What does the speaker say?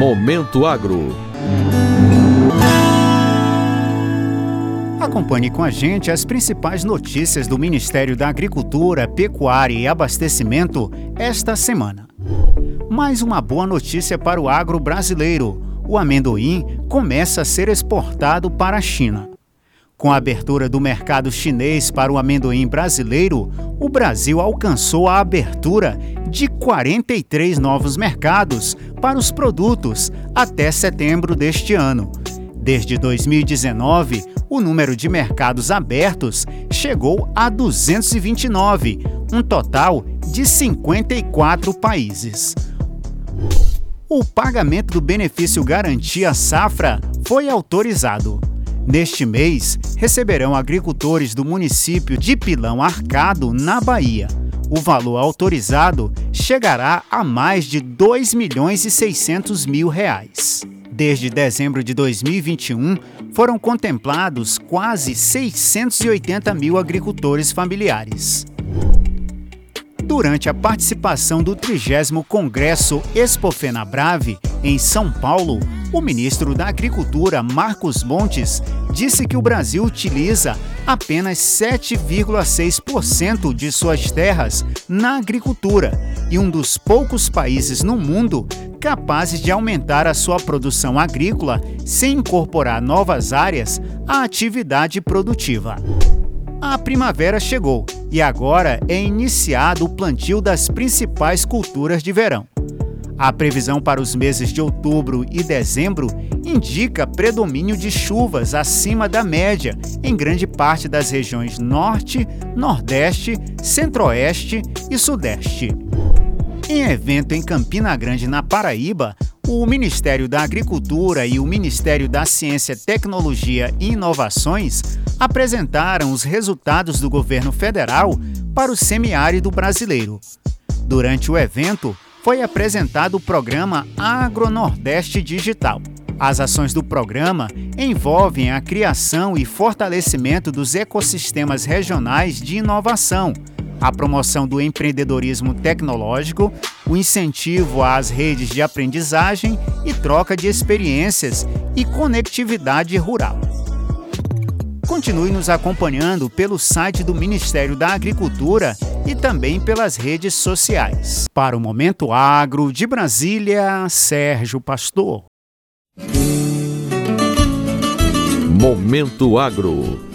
Momento Agro. Acompanhe com a gente as principais notícias do Ministério da Agricultura, Pecuária e Abastecimento esta semana. Mais uma boa notícia para o agro brasileiro. O amendoim começa a ser exportado para a China. Com a abertura do mercado chinês para o amendoim brasileiro, o Brasil alcançou a abertura de 43 novos mercados para os produtos até setembro deste ano. Desde 2019, o número de mercados abertos chegou a 229, um total de 54 países. O pagamento do benefício Garantia Safra foi autorizado. Neste mês, receberão agricultores do município de Pilão Arcado, na Bahia. O valor autorizado chegará a mais de 2 milhões e 600 mil reais. Desde dezembro de 2021, foram contemplados quase 680 mil agricultores familiares. Durante a participação do 30 Congresso Expofenabrave, em São Paulo, o ministro da Agricultura, Marcos Montes, disse que o Brasil utiliza apenas 7,6% de suas terras na agricultura e um dos poucos países no mundo capazes de aumentar a sua produção agrícola sem incorporar novas áreas à atividade produtiva. A primavera chegou e agora é iniciado o plantio das principais culturas de verão. A previsão para os meses de outubro e dezembro indica predomínio de chuvas acima da média em grande parte das regiões Norte, Nordeste, Centro-Oeste e Sudeste. Em evento em Campina Grande, na Paraíba, o Ministério da Agricultura e o Ministério da Ciência, Tecnologia e Inovações apresentaram os resultados do governo federal para o semiárido brasileiro. Durante o evento, foi apresentado o programa Agronordeste Digital. As ações do programa envolvem a criação e fortalecimento dos ecossistemas regionais de inovação, a promoção do empreendedorismo tecnológico, o incentivo às redes de aprendizagem e troca de experiências e conectividade rural. Continue nos acompanhando pelo site do Ministério da Agricultura e também pelas redes sociais. Para o Momento Agro de Brasília, Sérgio Pastor. Momento Agro